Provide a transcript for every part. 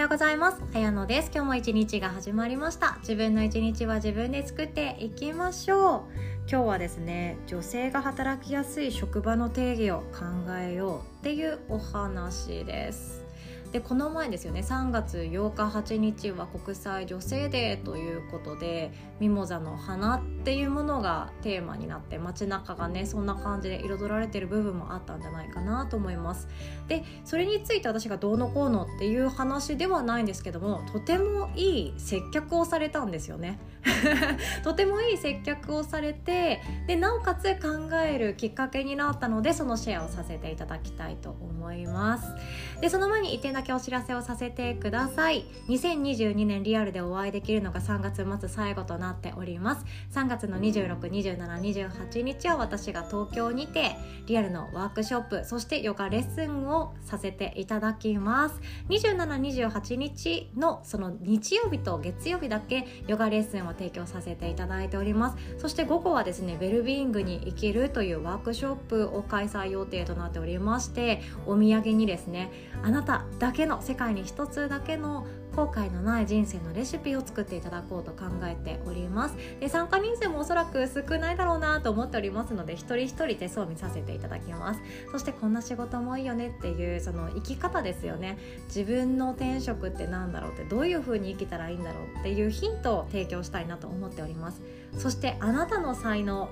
ようございます。あやのです。今日も一日が始まりました。自分の一日は自分で作っていきましょう。今日はですね、女性が働きやすい職場の定義を考えようっていうお話です。でこの前ですよね。3月8日8日は国際女性デーということでミモザの花っていうものがテーマになって街中がねそんな感じで彩られてる部分もあったんじゃないかなと思います。でそれについて私がどうのこうのっていう話ではないんですけどもとてもいい接客をされたんですよね。とてもいい接客をされてでなおかつ考えるきっかけになったのでそのシェアをさせていただきたいと思います。でその前にだけお知らせをさせてください。2022年リアルでお会いできるのが3月末最後となっております。3月の262728日は私が東京にてリアルのワークショップそしてヨガレッスンをさせていただきます。2728日のその日曜日と月曜日だけヨガレッスンを提供させていただいております。そして午後はですねウェルビーイングに生きるというワークショップを開催予定となっておりましてお土産にですねあなただけの世界に一つだけの後悔のない人生のレシピを作っていただこうと考えております。で参加人数もおそらく少ないだろうなと思っておりますので一人一人手相見させていただきます。そしてこんな仕事もいいよねっていうその生き方ですよね。自分の転職って何だろうってどういう風に生きたらいいんだろうっていうヒントを提供したいなと思っております。そしてあなたの才能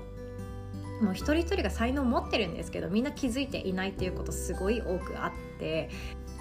もう一人一人が才能を持ってるんですけどみんな気づいていないっていうことすごい多くあって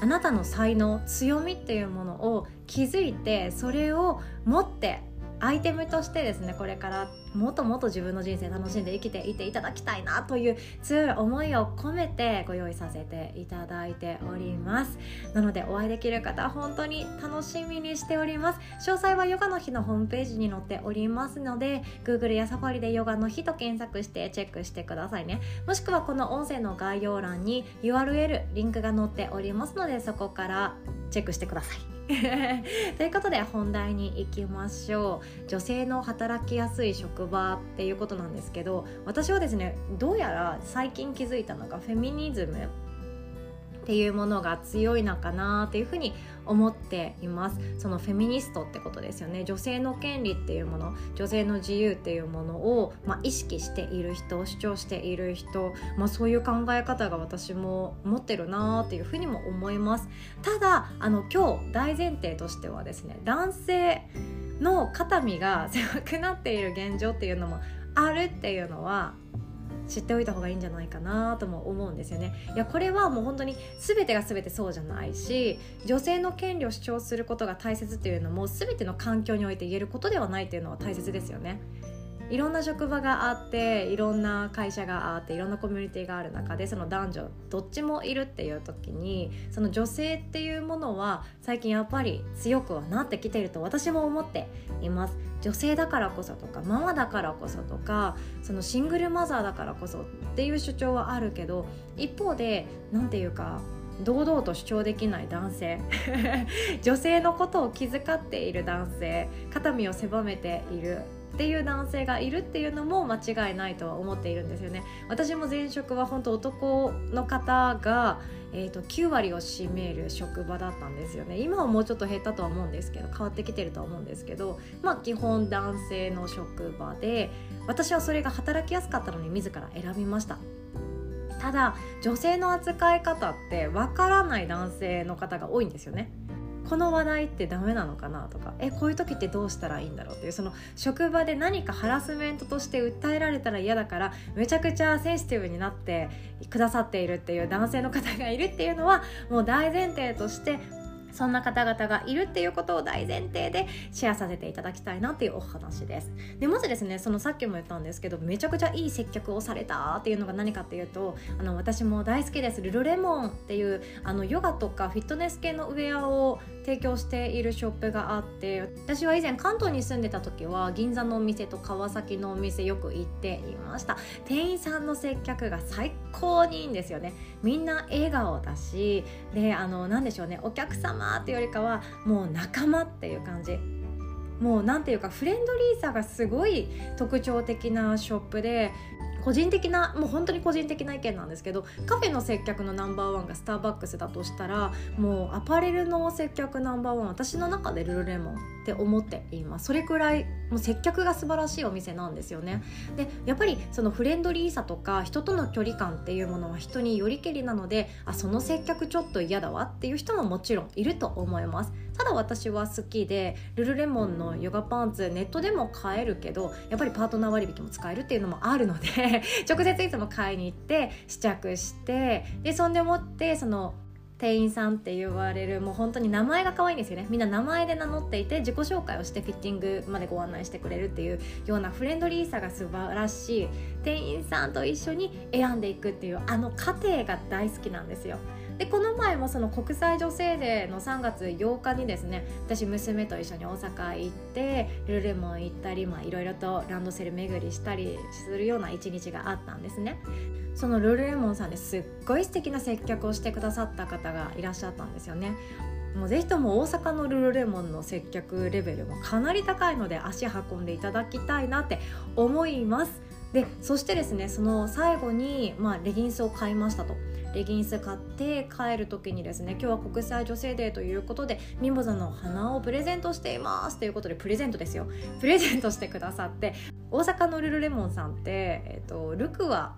あなたの才能強みっていうものを気づいてそれを持ってアイテムとしてですねこれからもっともっと自分の人生楽しんで生きていていただきたいなという強い思いを込めてご用意させていただいております。なのでお会いできる方本当に楽しみにしております。詳細はヨガの日のホームページに載っておりますので Google や Safari でヨガの日と検索してチェックしてくださいね。もしくはこの音声の概要欄に URL リンクが載っておりますのでそこからチェックしてください。ということで本題に行きましょう。女性の働きやすい職場っていうことなんですけど私はですねどうやら最近気づいたのがフェミニズムっていうものが強いのかなっていうふうに思っています。そのフェミニストってことですよね。女性の権利っていうもの女性の自由っていうものを、まあ、意識している人主張している人、まあ、そういう考え方が私も持ってるなっていうふうにも思います。ただあの今日大前提としてはですね男性の肩身が狭くなっている現状っていうのもあるっていうのは知っておいた方がいいんじゃないかなとも思うんですよね。いやこれはもう本当に全てが全てそうじゃないし女性の権利を主張することが大切っていうのも全ての環境において言えることではないっていうのは大切ですよね。いろんな職場があっていろんな会社があっていろんなコミュニティがある中でその男女どっちもいるっていう時にその女性っていうものは最近やっぱり強くはなってきていると私も思っています。女性だからこそとかママだからこそとかそのシングルマザーだからこそっていう主張はあるけど一方で何て言うか堂々と主張できない男性 女性のことを気遣っている男性肩身を狭めているっていう男性がいるっていうのも間違いないとは思っているんですよね。私も前職は本当男の方が、えーと、9割を占める職場だったんですよね。今はもうちょっと減ったとは思うんですけど変わってきてるとは思うんですけどまあ基本男性の職場で私はそれが働きやすかったのに自ら選びました。ただ女性の扱い方ってわからない男性の方が多いんですよね。この話題ってダメなのかなとかえこういう時ってどうしたらいいんだろうっていうその職場で何かハラスメントとして訴えられたら嫌だからめちゃくちゃセンシティブになってくださっているっていう男性の方がいるっていうのはもう大前提としてそんな方々がいるっていうことを大前提でシェアさせていただきたいなっていうお話です。でまずですねそのさっきも言ったんですけどめちゃくちゃいい接客をされたっていうのが何かっていうとあの私も大好きですルルレモンっていうあのヨガとかフィットネス系のウェアを提供しているショップがあって私は以前関東に住んでた時は銀座のお店と川崎のお店よく行っていました。店員さんの接客が最高にいいんですよね。みんな笑顔だしであの何でしょうね。お客様っていうよりかはもう仲間っていう感じ。もう何ていうかフレンドリーさがすごい特徴的なショップで個人的なもう本当に個人的な意見なんですけどカフェの接客のナンバーワンがスターバックスだとしたらもうアパレルの接客ナンバーワン私の中でルルレモンって思っています。それくらいもう接客が素晴らしいお店なんですよね。でやっぱりそのフレンドリーさとか人との距離感っていうものは人によりけりなのであその接客ちょっと嫌だわっていう人ももちろんいると思います。ただ私は好きでルルレモンのヨガパンツネットでも買えるけどやっぱりパートナー割引も使えるっていうのもあるので 直接いつも買いに行って試着してでそんでもってその店員さんって言われるもう本当に名前が可愛いんですよね。みんな名前で名乗っていて自己紹介をしてフィッティングまでご案内してくれるっていうようなフレンドリーさが素晴らしい店員さんと一緒に選んでいくっていうあの過程が大好きなんですよでこの前もその国際女性デーの3月8日にですね私娘と一緒に大阪行ってルルレモン行ったりいろいろとランドセル巡りしたりするような一日があったんですね。そのルルレモンさんですっごい素敵な接客をしてくださった方がいらっしゃったんですよね。もうぜひとも大阪のルルレモンの接客レベルもかなり高いので足運んでいただきたいなって思います。でそしてですねその最後に、まあ、レギンスを買いましたと。レギンス買って帰る時にですね今日は国際女性デーということでミモザの花をプレゼントしていますということでプレゼントですよプレゼントしてくださって大阪のルルレモンさんって、えーと、ルクア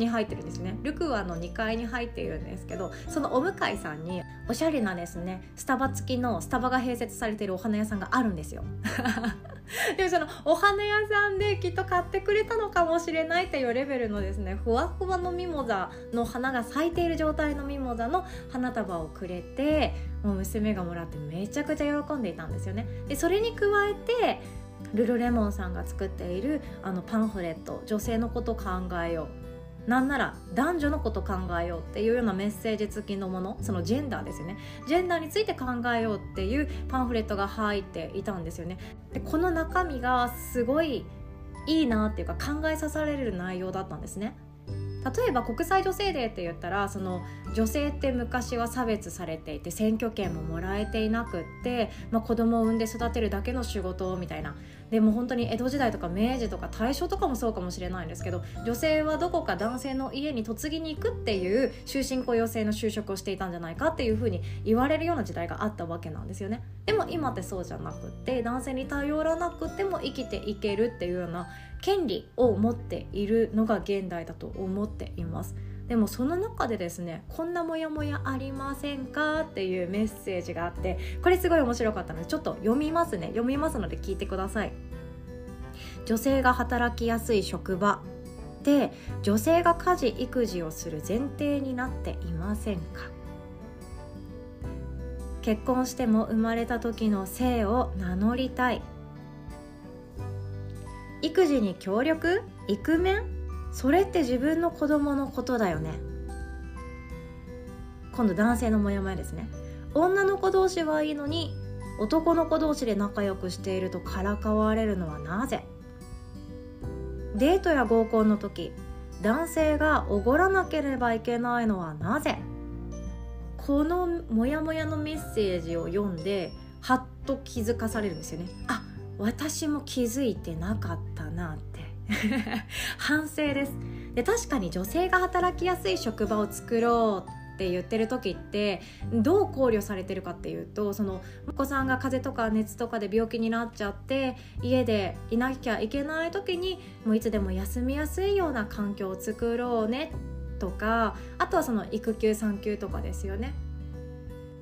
に入ってるんですねルクワの2階に入っているんですけどそのお向かいさんにおしゃれなですねスタバ付きのスタバが併設されているお花屋さんがあるんですよ でもそのお花屋さんできっと買ってくれたのかもしれないっていうレベルのですねふわふわのミモザの花が咲いている状態のミモザの花束をくれてもう娘がもらってめちゃくちゃ喜んでいたんですよね。でそれに加えてルルレモンさんが作っているあのパンフレット女性のこと考えようなんなら男女のこと考えようっていうようなメッセージ付きのものそのジェンダーですよね。ジェンダーについて考えようっていうパンフレットが入っていたんですよね。でこの中身がすごいいいなっていうか考えさされる内容だったんですね。例えば国際女性デーって言ったらその女性って昔は差別されていて選挙権ももらえていなくって、まあ、子供を産んで育てるだけの仕事みたいな。でも本当に江戸時代とか明治とか大正とかもそうかもしれないんですけど女性はどこか男性の家に嫁ぎに行くっていう終身雇用制の就職をしていたんじゃないかっていうふうに言われるような時代があったわけなんですよねでも今ってそうじゃなくて男性に頼らなくても生きていけるっていうような権利を持っているのが現代だと思っています。でもその中でですねこんなモヤモヤありませんかっていうメッセージがあってこれすごい面白かったのでちょっと読みますね。読みますので聞いてください。女性が働きやすい職場で女性が家事育児をする前提になっていませんか？結婚しても生まれた時の性を名乗りたい。育児に協力？イクメンそれって自分の子供のことだよね。今度男性のモヤモヤですね。女の子同士はいいのに男の子同士で仲良くしているとからかわれるのはなぜ？デートや合コンの時男性がおごらなければいけないのはなぜ？このモヤモヤのメッセージを読んではっと気づかされるんですよね。あ私も気づいてなかったな。って反省です。で確かに女性が働きやすい職場を作ろうって言ってる時ってどう考慮されてるかっていうとそのお子さんが風邪とか熱とかで病気になっちゃって家でいなきゃいけない時にもういつでも休みやすいような環境を作ろうねとかあとはその育休産休とかですよね。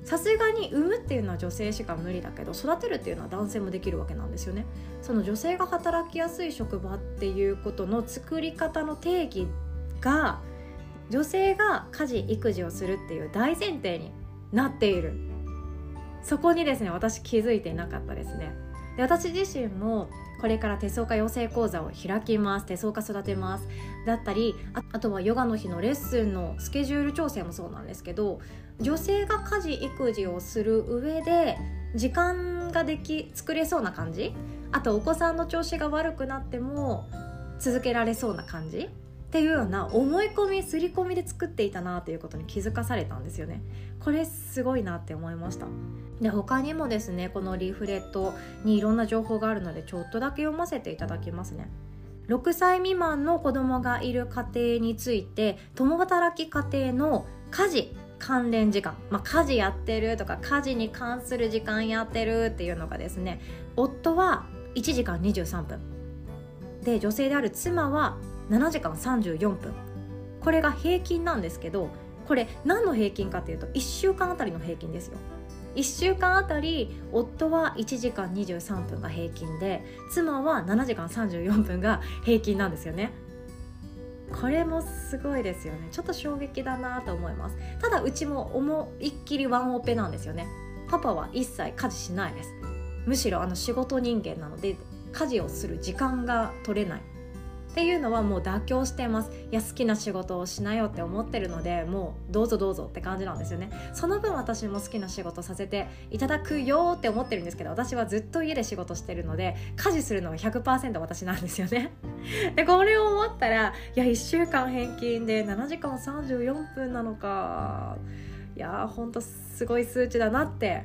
さすがに産むっていうのは女性しか無理だけど育てるっていうのは男性もできるわけなんですよね。その女性が働きやすい職場っていうことの作り方の定義が女性が家事育児をするっていう大前提になっている。そこにですね私気づいていなかったですね。で私自身もこれから手相家養成講座を開きます手相家育てますだったりあとはヨガの日のレッスンのスケジュール調整もそうなんですけど女性が家事育児をする上で時間ができ作れそうな感じ？あとお子さんの調子が悪くなっても続けられそうな感じ？っていうような思い込み刷り込みで作っていたなということに気づかされたんですよね。これすごいなって思いました。で他にもですねこのリーフレットにいろんな情報があるのでちょっとだけ読ませていただきますね。6歳未満の子供がいる家庭について共働き家庭の家事関連時間、まあ、家事やってるとか家事に関する時間やってるっていうのがですね夫は1時間23分。で女性である妻は7時間34分。これが平均なんですけどこれ何の平均かというと1週間あたりの平均ですよ。1週間あたり夫は1時間23分が平均で妻は7時間34分が平均なんですよね。これもすごいですよね。ちょっと衝撃だなと思います。ただうちも思いっきりワンオペなんですよね。パパは一切家事しないです。むしろあの仕事人間なので家事をする時間が取れない。っていうのはもう妥協してます。いや好きな仕事をしなよって思ってるのでもうどうぞどうぞって感じなんですよね。その分私も好きな仕事させていただくよって思ってるんですけど私はずっと家で仕事してるので家事するのは100%私なんですよね。でこれを思ったらいや1週間平均で7時間34分なのか。いやーほんとすごい数値だなって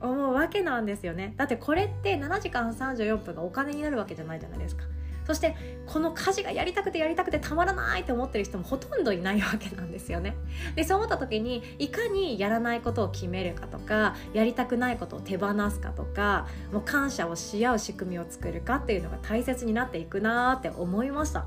思うわけなんですよね。だってこれって7時間34分がお金になるわけじゃないじゃないですか。そしてこの家事がやりたくてやりたくてたまらないと思ってる人もほとんどいないわけなんですよね。でそう思った時にいかにやらないことを決めるかとかやりたくないことを手放すかとかもう感謝をし合う仕組みを作るかっていうのが大切になっていくなーって思いました。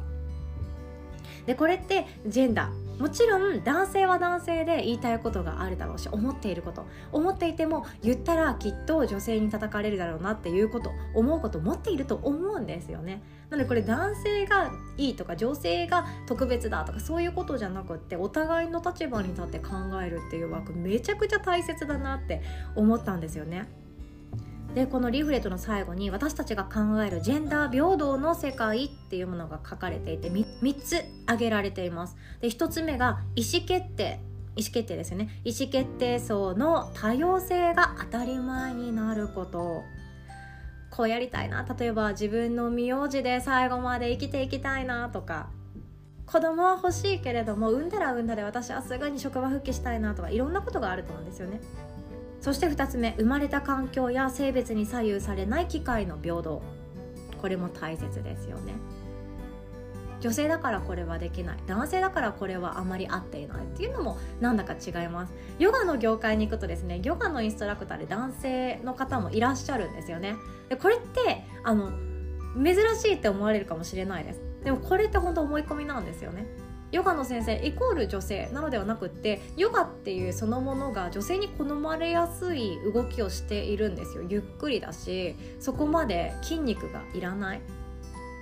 でこれってジェンダーもちろん男性は男性で言いたいことがあるだろうし思っていること思っていても言ったらきっと女性に叩かれるだろうなっていうこと思うこと持っていると思うんですよねなのでこれ男性がいいとか女性が特別だとかそういうことじゃなくってお互いの立場に立って考えるっていう枠めちゃくちゃ大切だなって思ったんですよね。でこのリフレットの最後に私たちが考えるジェンダー平等の世界ってていうものが書かれていて 3, 3つ挙げられています。で1つ目が意思決定。意思決定ですよね。意思決定層の多様性が当たり前になること。こうやりたいな。例えば自分の名字で最後まで生きていきたいなとか。子供は欲しいけれども産んだら産んだで私はすぐに職場復帰したいなとかいろんなことがあると思うんですよね。そして2つ目生まれた環境や性別に左右されない機会の平等。これも大切ですよね。女性だからこれはできない。男性だからこれはあまり合っていないっていうのもなんだか違います。ヨガの業界に行くとですねヨガのインストラクターで男性の方もいらっしゃるんですよね。でこれってあの珍しいって思われるかもしれないです。でもこれって本当思い込みなんですよね。ヨガの先生イコール女性なのではなくってヨガっていうそのものが女性に好まれやすい動きをしているんですよ。ゆっくりだしそこまで筋肉がいらない。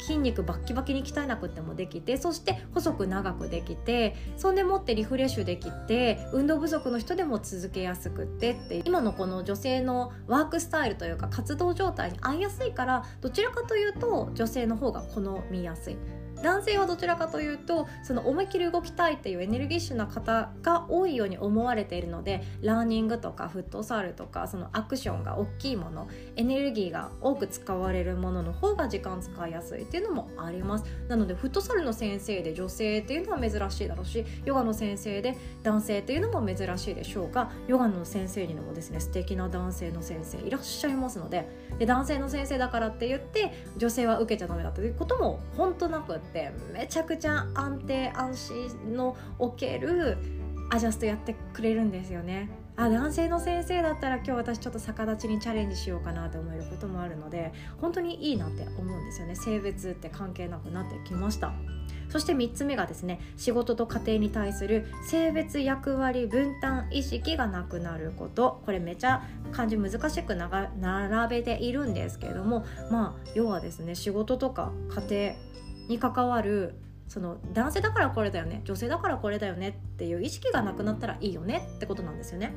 筋肉バッキバキに鍛えなくてもできてそして細く長くできてそんでもってリフレッシュできて運動不足の人でも続けやすくってって今のこの女性のワークスタイルというか活動状態に合いやすいからどちらかというと女性の方が好みやすい。男性はどちらかというとその思いっきり動きたいっていうエネルギッシュな方が多いように思われているのでラーニングとかフットサルとかそのアクションが大きいものエネルギーが多く使われるものの方が時間使いやすいっていうのもあります。なのでフットサルの先生で女性っていうのは珍しいだろうしヨガの先生で男性っていうのも珍しいでしょうがヨガの先生にもですね素敵な男性の先生いらっしゃいますのでで男性の先生だからって言って女性は受けちゃダメだということも本当なくってってめちゃくちゃ安定安心のおけるアジャストやってくれるんですよね。あ男性の先生だったら今日私ちょっと逆立ちにチャレンジしようかなと思えることもあるので本当にいいなって思うんですよね。性別って関係なくなってきました。そして3つ目がですね仕事と家庭に対する性別役割分担意識がなくなること。これめちゃ漢字難しく並べているんですけれどもまあ要はですね仕事とか家庭に関わるその男性だからこれだよね女性だからこれだよねっていう意識がなくなったらいいよねってことなんですよね。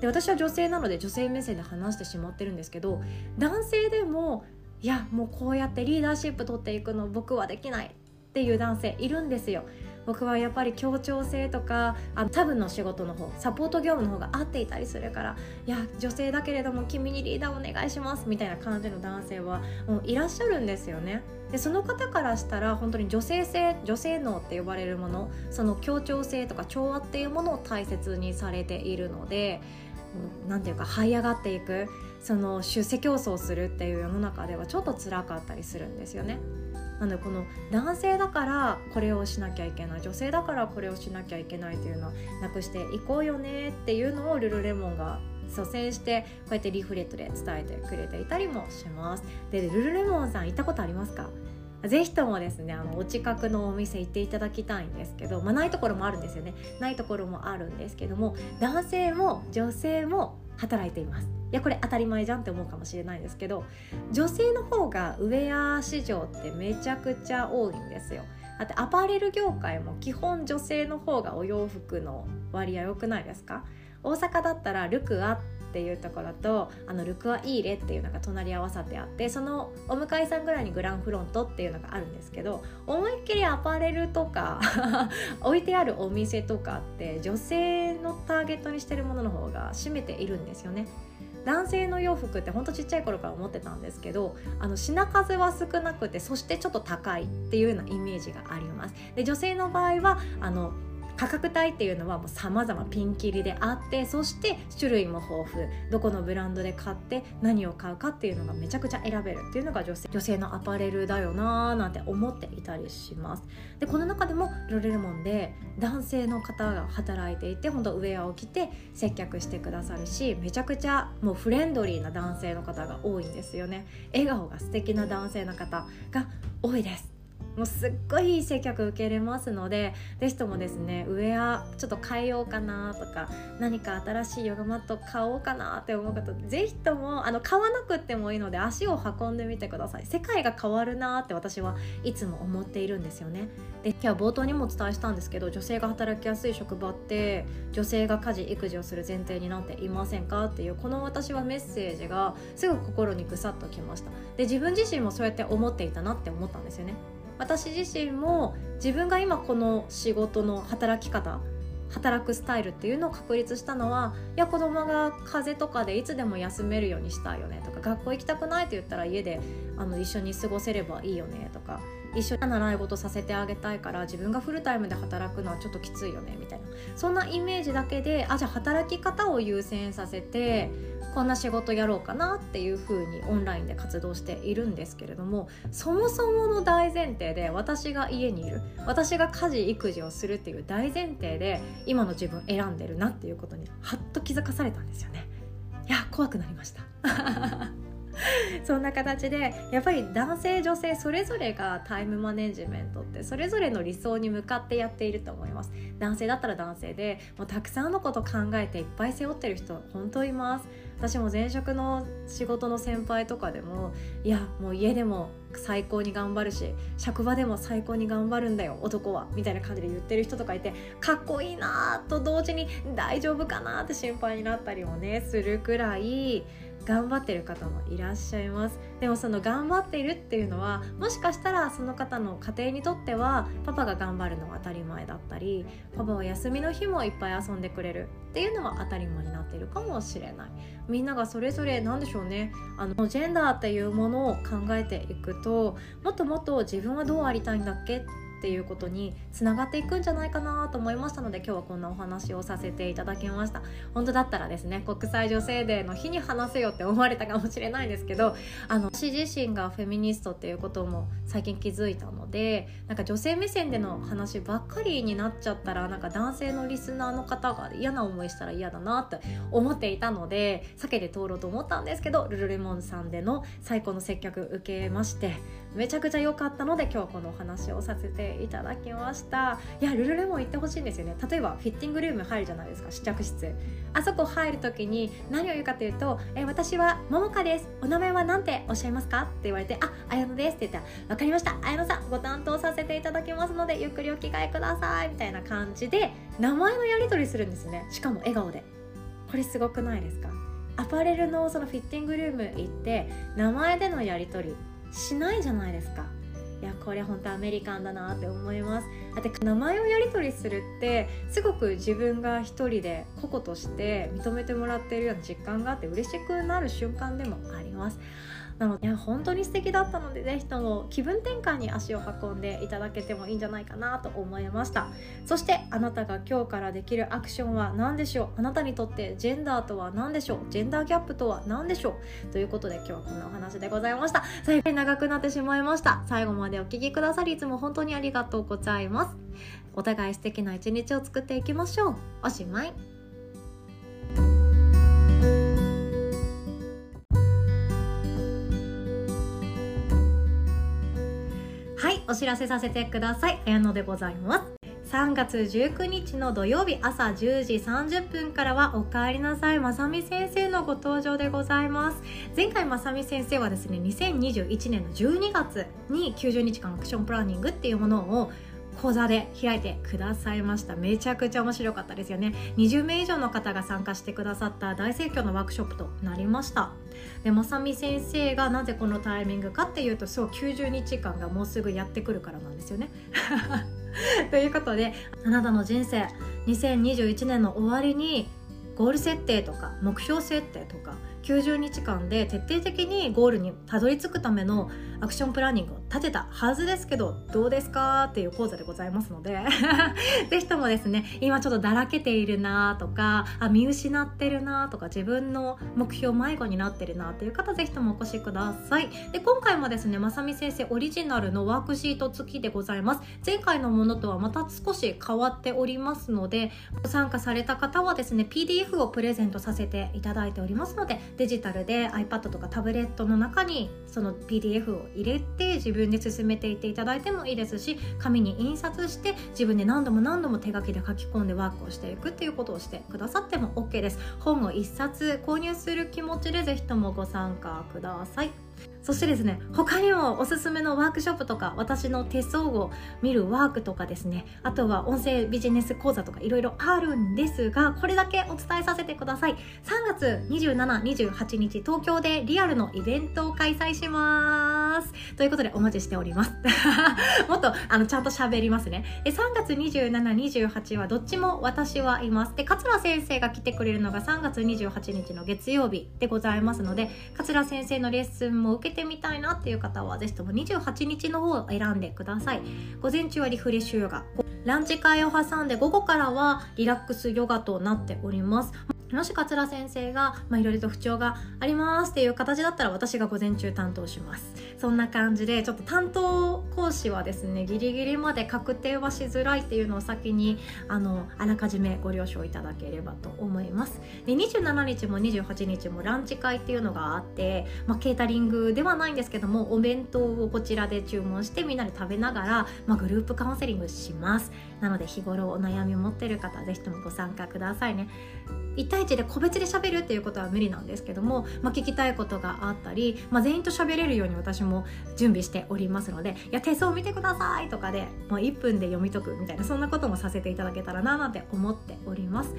で私は女性なので女性目線で話してしまってるんですけど男性でもいやもうこうやってリーダーシップ取っていくの僕はできないっていう男性いるんですよ。僕はやっぱり協調性とかあの多分の仕事の方サポート業務の方が合っていたりするからいや女性だけれども君にリーダーお願いしますみたいな感じの男性はもういらっしゃるんですよね。でその方からしたら本当に女性性女性脳って呼ばれるものその協調性とか調和っていうものを大切にされているので何て言うか這い上がっていくその出世競争するっていう世の中ではちょっと辛かったりするんですよね。なのでこの男性だからこれをしなきゃいけない女性だからこれをしなきゃいけないというのはなくしていこうよねっていうのをルルレモンが率先してこうやってリーフレットで伝えてくれていたりもします。でルルレモンさん行ったことありますか？ぜひともですねあのお近くのお店行っていただきたいんですけど、まあ、ないところもあるんですよね。ないところもあるんですけども男性も女性も働いています。いやこれ当たり前じゃんって思うかもしれないんですけど女性の方がウェア市場ってめちゃくちゃ多いんですよ。だってアパレル業界も基本女性の方がお洋服の割合良くないですか？大阪だったらルクアっていうところとあのルクアイーレっていうのが隣り合わさってあってそのお向かいさんぐらいにグランフロントっていうのがあるんですけど思いっきりアパレルとか 置いてあるお店とかって女性のターゲットにしてるものの方が占めているんですよね。男性の洋服ってほんとちっちゃい頃から思ってたんですけどあの品数は少なくてそしてちょっと高いっていうようなイメージがありますで女性の場合はあの価格帯っていうのはもう様々ピンキリであってそして種類も豊富。どこのブランドで買って何を買うかっていうのがめちゃくちゃ選べるっていうのが女性女性のアパレルだよなーなんて思っていたりします。でこの中でもロレルモンで男性の方が働いていて本当ウェアを着て接客してくださるしめちゃくちゃもうフレンドリーな男性の方が多いんですよね。笑顔が素敵な男性の方が多いです。もうすっごいいい接客受けれますので是非ともですねウェアちょっと変えようかなとか何か新しいヨガマット買おうかなって思う方是非ともあの買わなくてもいいので足を運んでみてください。世界が変わるなって私はいつも思っているんですよね。で今日は冒頭にもお伝えしたんですけど女性が働きやすい職場って女性が家事育児をする前提になっていませんかっていうこの私はメッセージがすぐ心にぐさっときました。で自分自身もそうやって思っていたなって思ったんですよね。私自身も自分が今この仕事の働き方働くスタイルっていうのを確立したのはいや子供が風邪とかでいつでも休めるようにしたいよねとか学校行きたくないって言ったら家であの一緒に過ごせればいいよねとか一緒に習い事させてあげたいから自分がフルタイムで働くのはちょっときついよねみたいな。そんなイメージだけであじゃあ働き方を優先させてこんな仕事やろうかなっていうふうにオンラインで活動しているんですけれどもそもそもの大前提で私が家にいる私が家事育児をするっていう大前提で今の自分選んでるなっていうことにはっと気づかされたんですよね。いや怖くなりました そんな形でやっぱり男性女性それぞれがタイムマネジメントってそれぞれの理想に向かってやっていると思います。男性だったら男性でもうたくさんのこと考えていっぱい背負ってる人本当います。私も前職の仕事の先輩とかでもいやもう家でも最高に頑張るし職場でも最高に頑張るんだよ男はみたいな感じで言ってる人とかいてかっこいいなと同時に大丈夫かなって心配になったりもねするくらい頑張ってる方もいらっしゃいます。でもその頑張っているっていうのはもしかしたらその方の家庭にとってはパパが頑張るのは当たり前だったりパパは休みの日もいっぱい遊んでくれるっていうのは当たり前になっているかもしれない。みんながそれぞれ何でしょうね。あのジェンダーっていうものを考えていくともっともっと自分はどうありたいんだっけっていうことにつながっていくんじゃないかなと思いましたので今日はこんなお話をさせていただきました。本当だったらですね国際女性デーの日に話せよって思われたかもしれないですけどあの私自身がフェミニストっていうことも最近気づいたのでなんか女性目線での話ばっかりになっちゃったらなんか男性のリスナーの方が嫌な思いしたら嫌だなって思っていたので避けて通ろうと思ったんですけどルルレモンさんでの最高の接客受けましてめちゃくちゃ良かったので今日はこのお話をさせていただきました。いやルルレモン行ってほしいんですよね。例えばフィッティングルーム入るじゃないですか試着室。あそこ入る時に何を言うかというと「え私はももかです。お名前は何ておっしゃいますか?」って言われて「あ綾乃です」って言ったら「分かりました。綾乃さんご担当させていただきますのでゆっくりお着替えください」みたいな感じで名前のやり取りするんですね。しかも笑顔で。これすごくないですか？アパレルのそのフィッティングルーム行って名前でのやり取りしないじゃないですか。いやこれ本当アメリカンだなって思います。だって名前をやり取りするってすごく自分が一人で個々として認めてもらっているような実感があって嬉しくなる瞬間でもあります。なので本当に素敵だったのでぜひとも気分転換に足を運んでいただけてもいいんじゃないかなと思いました。そしてあなたが今日からできるアクションは何でしょう？あなたにとってジェンダーとは何でしょう？ジェンダーギャップとは何でしょう？ということで今日はこんなお話でございました。最後に長くなってしまいました。最後までお聴きくださりいつも本当にありがとうございます。お互い素敵な一日を作っていきましょう。おしまい。お知らせさせてください。綾野でございます。3月19日の土曜日朝10時30分からはおかえりなさい。まさみ先生のご登場でございます。前回まさみ先生はですね2021年の12月に90日間アクションプランニングっていうものを講座で開いてくださいました。めちゃくちゃ面白かったですよね。20名以上の方が参加してくださった大盛況のワークショップとなりました。でまさみ先生がなぜこのタイミングかっていうとそう90日間がもうすぐやってくるからなんですよね。ということであなたの人生2021年の終わりにゴール設定とか目標設定とか90日間で徹底的にゴールにたどり着くためのアクションプランニングを立てたはずですけどどうですかっていう講座でございますので ぜひともですね今ちょっとだらけているなとかあ見失ってるなとか自分の目標迷子になってるなっていう方ぜひともお越しください。で今回もですねまさみ先生オリジナルのワークシート付きでございます。前回のものとはまた少し変わっておりますのでご参加された方はですね PDF をプレゼントさせていただいておりますのでデジタルで iPad とかタブレットの中にその PDF を入れて自分分で進めていっていただいてもいいですし紙に印刷して自分で何度も何度も手書きで書き込んでワークをしていくっていうことをしてくださっても OK です。本を1冊購入する気持ちでぜひともご参加ください。そしてですね他にもおすすめのワークショップとか私の手相を見るワークとかですねあとは音声ビジネス講座とかいろいろあるんですがこれだけお伝えさせてください。3月2728日東京でリアルのイベントを開催します。ということでお待ちしております。もっとあのちゃんと喋りますね。3月2728はどっちも私はいます。で桂先生が来てくれるのが3月28日の月曜日でございますので桂先生のレッスンも受けてみたいなっていう方はぜひとも28日の方を選んでください。午前中はリフレッシュヨガ。ランチ会を挟んで午後からはリラックスヨガとなっております。もし桂先生がいろいろと不調がありますっていう形だったら私が午前中担当します。そんな感じでちょっと担当講師はですねギリギリまで確定はしづらいっていうのを先にあのあらかじめご了承いただければと思います。で27日も28日もランチ会っていうのがあって、まあ、ケータリングではないんですけどもお弁当をこちらで注文してみんなで食べながら、まあ、グループカウンセリングします。なので日頃お悩みを持ってる方ぜひともご参加くださいね。1対1で個別で喋るっていうことは無理なんですけども、まあ、聞きたいことがあったり、まあ、全員と喋れるように私も準備しておりますので「いや手相見てください」とかでもう1分で読み解くみたいなそんなこともさせていただけたらななんて思っております。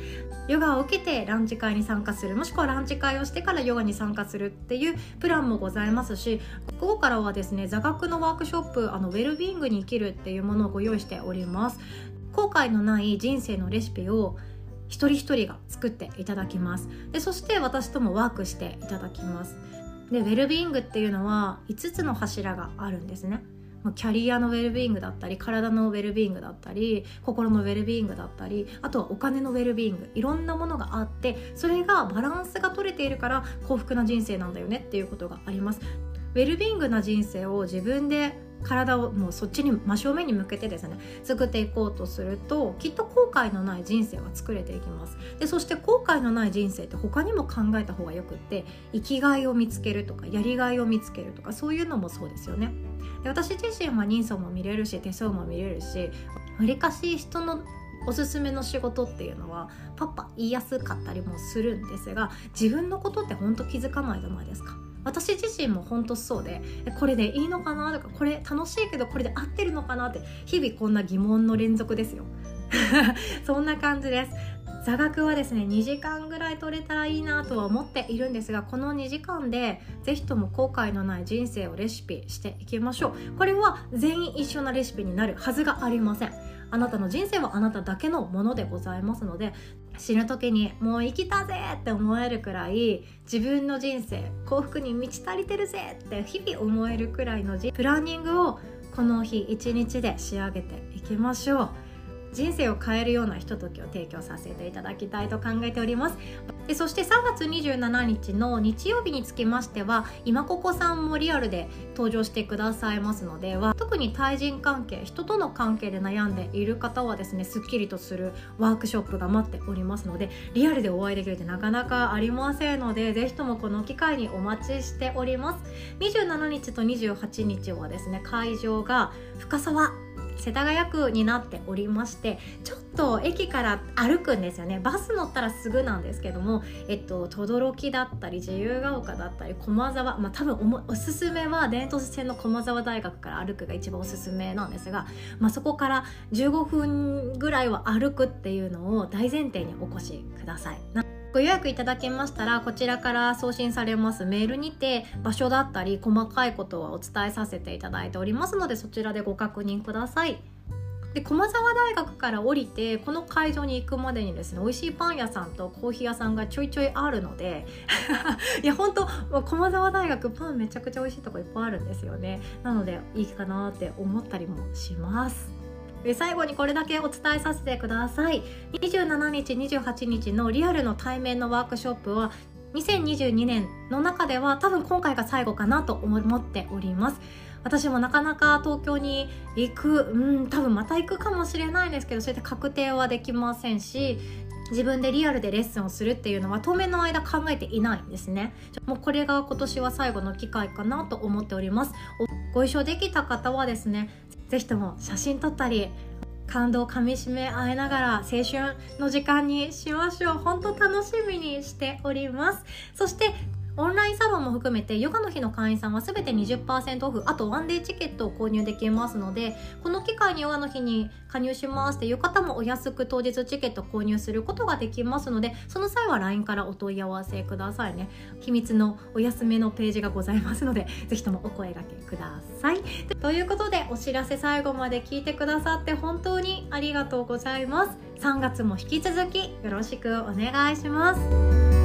ヨガを受けてランチ会に参加するもしくはランチ会をしてからヨガに参加するっていうプランもございますし午後からはですね座学のワークショップあのウェルビーイングに生きるっていうものをご用意しております。後悔のない人生のレシピを一人一人が作っていただきます。でそして私ともワークしていただきます。でウェルビーイングっていうのは5つの柱があるんですね。キャリアのウェルビーイングだったり体のウェルビーイングだったり心のウェルビーイングだったりあとはお金のウェルビーイング。いろんなものがあってそれがバランスが取れているから幸福な人生なんだよねっていうことがあります。ウェルビーイングな人生を自分で体をもうそっちに真正面に向けてですね作っていこうとするときっと後悔のない人生は作れていきます。でそして後悔のない人生って他にも考えた方がよくって生きがいを見つけるとかやりがいを見つけるとかそういうのもそうですよね。で私自身は人相も見れるし手相も見れるしわりかし人のおすすめの仕事っていうのはパッパ言いやすかったりもするんですが自分のことってほんと気づかないじゃないですか。私自身も本当そうでこれでいいのかなとかこれ楽しいけどこれで合ってるのかなって日々こんな疑問の連続ですよ。そんな感じです。座学はですね2時間ぐらい取れたらいいなとは思っているんですがこの2時間で是非とも後悔のない人生をレシピしていきましょう。これは全員一緒なレシピになるはずがありません。あなたの人生はあなただけのものでございますので死ぬ時にもう生きたぜって思えるくらい自分の人生幸福に満ち足りてるぜって日々思えるくらいのプランニングをこの日一日で仕上げていきましょう。人生を変えるようなひとときを提供させていただきたいと考えております。でそして3月27日の日曜日につきましては今ここさんもリアルで登場してくださいますのでは特に対人関係人との関係で悩んでいる方はですねすっきりとするワークショップが待っておりますのでリアルでお会いできるってなかなかありませんのでぜひともこの機会にお待ちしております。27日と28日はですね会場が深沢世田谷区になっておりましてちょっと駅から歩くんですよねバス乗ったらすぐなんですけどもえっと轟だったり自由が丘だったり駒沢まあ多分おすすめは伝統線の駒沢大学から歩くが一番おすすめなんですが、まあ、そこから15分ぐらいは歩くっていうのを大前提にお越しください。ご予約いただけましたらこちらから送信されます。メールにて場所だったり細かいことはお伝えさせていただいておりますのでそちらでご確認ください。で駒沢大学から降りてこの会場に行くまでにですね美味しいパン屋さんとコーヒー屋さんがちょいちょいあるので いや本当駒沢大学パンめちゃくちゃ美味しいとこいっぱいあるんですよね。なのでいいかなって思ったりもします。最後にこれだけお伝えさせてください。27日28日のリアルの対面のワークショップは2022年の中では多分今回が最後かなと思っております。私もなかなか東京に行くうん多分また行くかもしれないですけどそうやって確定はできませんし自分でリアルでレッスンをするっていうのは当面の間考えていないんですね。もうこれが今年は最後の機会かなと思っております。ご一緒できた方はですねぜひとも写真撮ったり感動をかみしめ合いながら青春の時間にしましょう。本当楽しみにしております。そしてオンラインサロンも含めてヨガの日の会員さんは全て20%オフあとワンデーチケットを購入できますのでこの機会にヨガの日に加入しますっていう方もお安く当日チケット購入することができますのでその際は LINE からお問い合わせくださいね。秘密のお休みのページがございますのでぜひともお声がけください。ということでお知らせ最後まで聞いてくださって本当にありがとうございます。3月も引き続きよろしくお願いします。